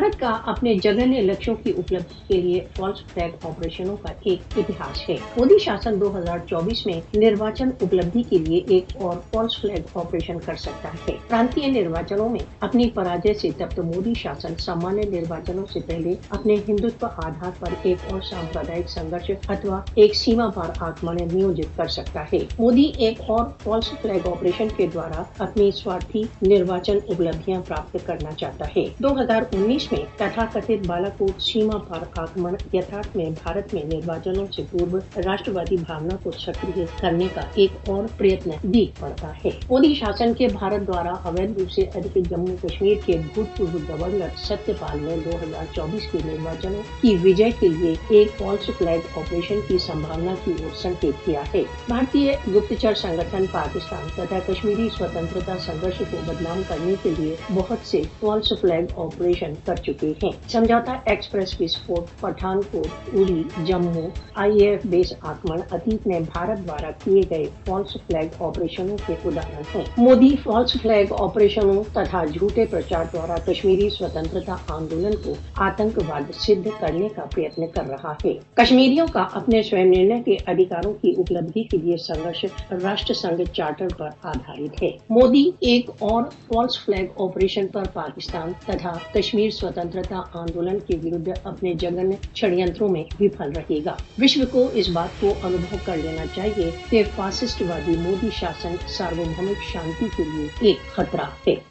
بھارت کا اپنے جگہ لکشوں کی اپلبدھی کے لیے فالس فلیگ آپریشنوں کا ایک اتہاس ہے۔ مودی شاسن دو ہزار چوبیس میں نرواچن اپلبدھی کے لیے ایک اور فالس فلیگ آپریشن کر سکتا ہے۔ پرانتی نرواچنوں میں اپنی پراجے سے تب مودی شاسن سامانیہ نرواچنوں سے پہلے اپنے ہندوتو آدھار پر ایک اور سامپردائک سنگرش اتوا ایک سیما پار آکمن نیوجت کر سکتا ہے۔ مودی ایک اور فالس فلیگ آپریشن کے دوارا اپنی سوارتھی نرواچن اپلبدیاں پراپت کرنا چاہتا ہے۔ دو ہزار انیس میں تتھا کتھت بالاکوٹ سیما پار آگمن یتھارتھ میں بھارت میں نرواچنوں سے پورو راشٹروادی بھاونا کو سکریہ کرنے کا ایک اور پریتن دیکھ پڑتا ہے۔ مودی شاسن کے بھارت دوارا اویدھ روپ سے ادھک جموں کشمیر کے بھوتپورو گورنر ستیہ پال نے دو ہزار چوبیس کے نرواچنوں کی وجے کے لیے ایک فالس فلیگ آپریشن کی سمبھاونا کی اور سنکیت کیا ہے۔ بھارتی گپتچر سنگھن پاکستان تتھا کشمیری سوتنترتا سنگرش کو بدنام کرنے کے لیے بہت سے چکے ہیں سمجھوتا ایکسپریس وسفوٹ پٹھان کوٹ اری جموں آئی ایف بیس آکمن اتیت میں بھارت دوارا کیے گئے فالس فلیگ آپریشنوں کے اداہرن ہیں مودی فالس فلیگ آپریشنوں تتھا جھوٹے پرچار دوارا کشمیری سوتنترتا آندولن کو آتنکواد سدھ کرنے کا پریتن کر رہا ہے کشمیریوں کا اپنے سوئم نرنے کے ادھیکاروں کی اپلبدھی کے لیے سنگرش راشٹر سنگھ چارٹر پر آدھارت ہے مودی ایک اور فالس فلیگ آپریشن پر پاکستان تتھا کشمیر سوتنترتا آندولن کے ورد اپنے جگن چھڑینتروں میں وفل رہے گا وشو کو اس بات کو انوبھو کر لینا چاہیے کہ فاسسٹ وادی مودی شاسن ساروبھومک شانتی کے لیے ایک خطرہ ہے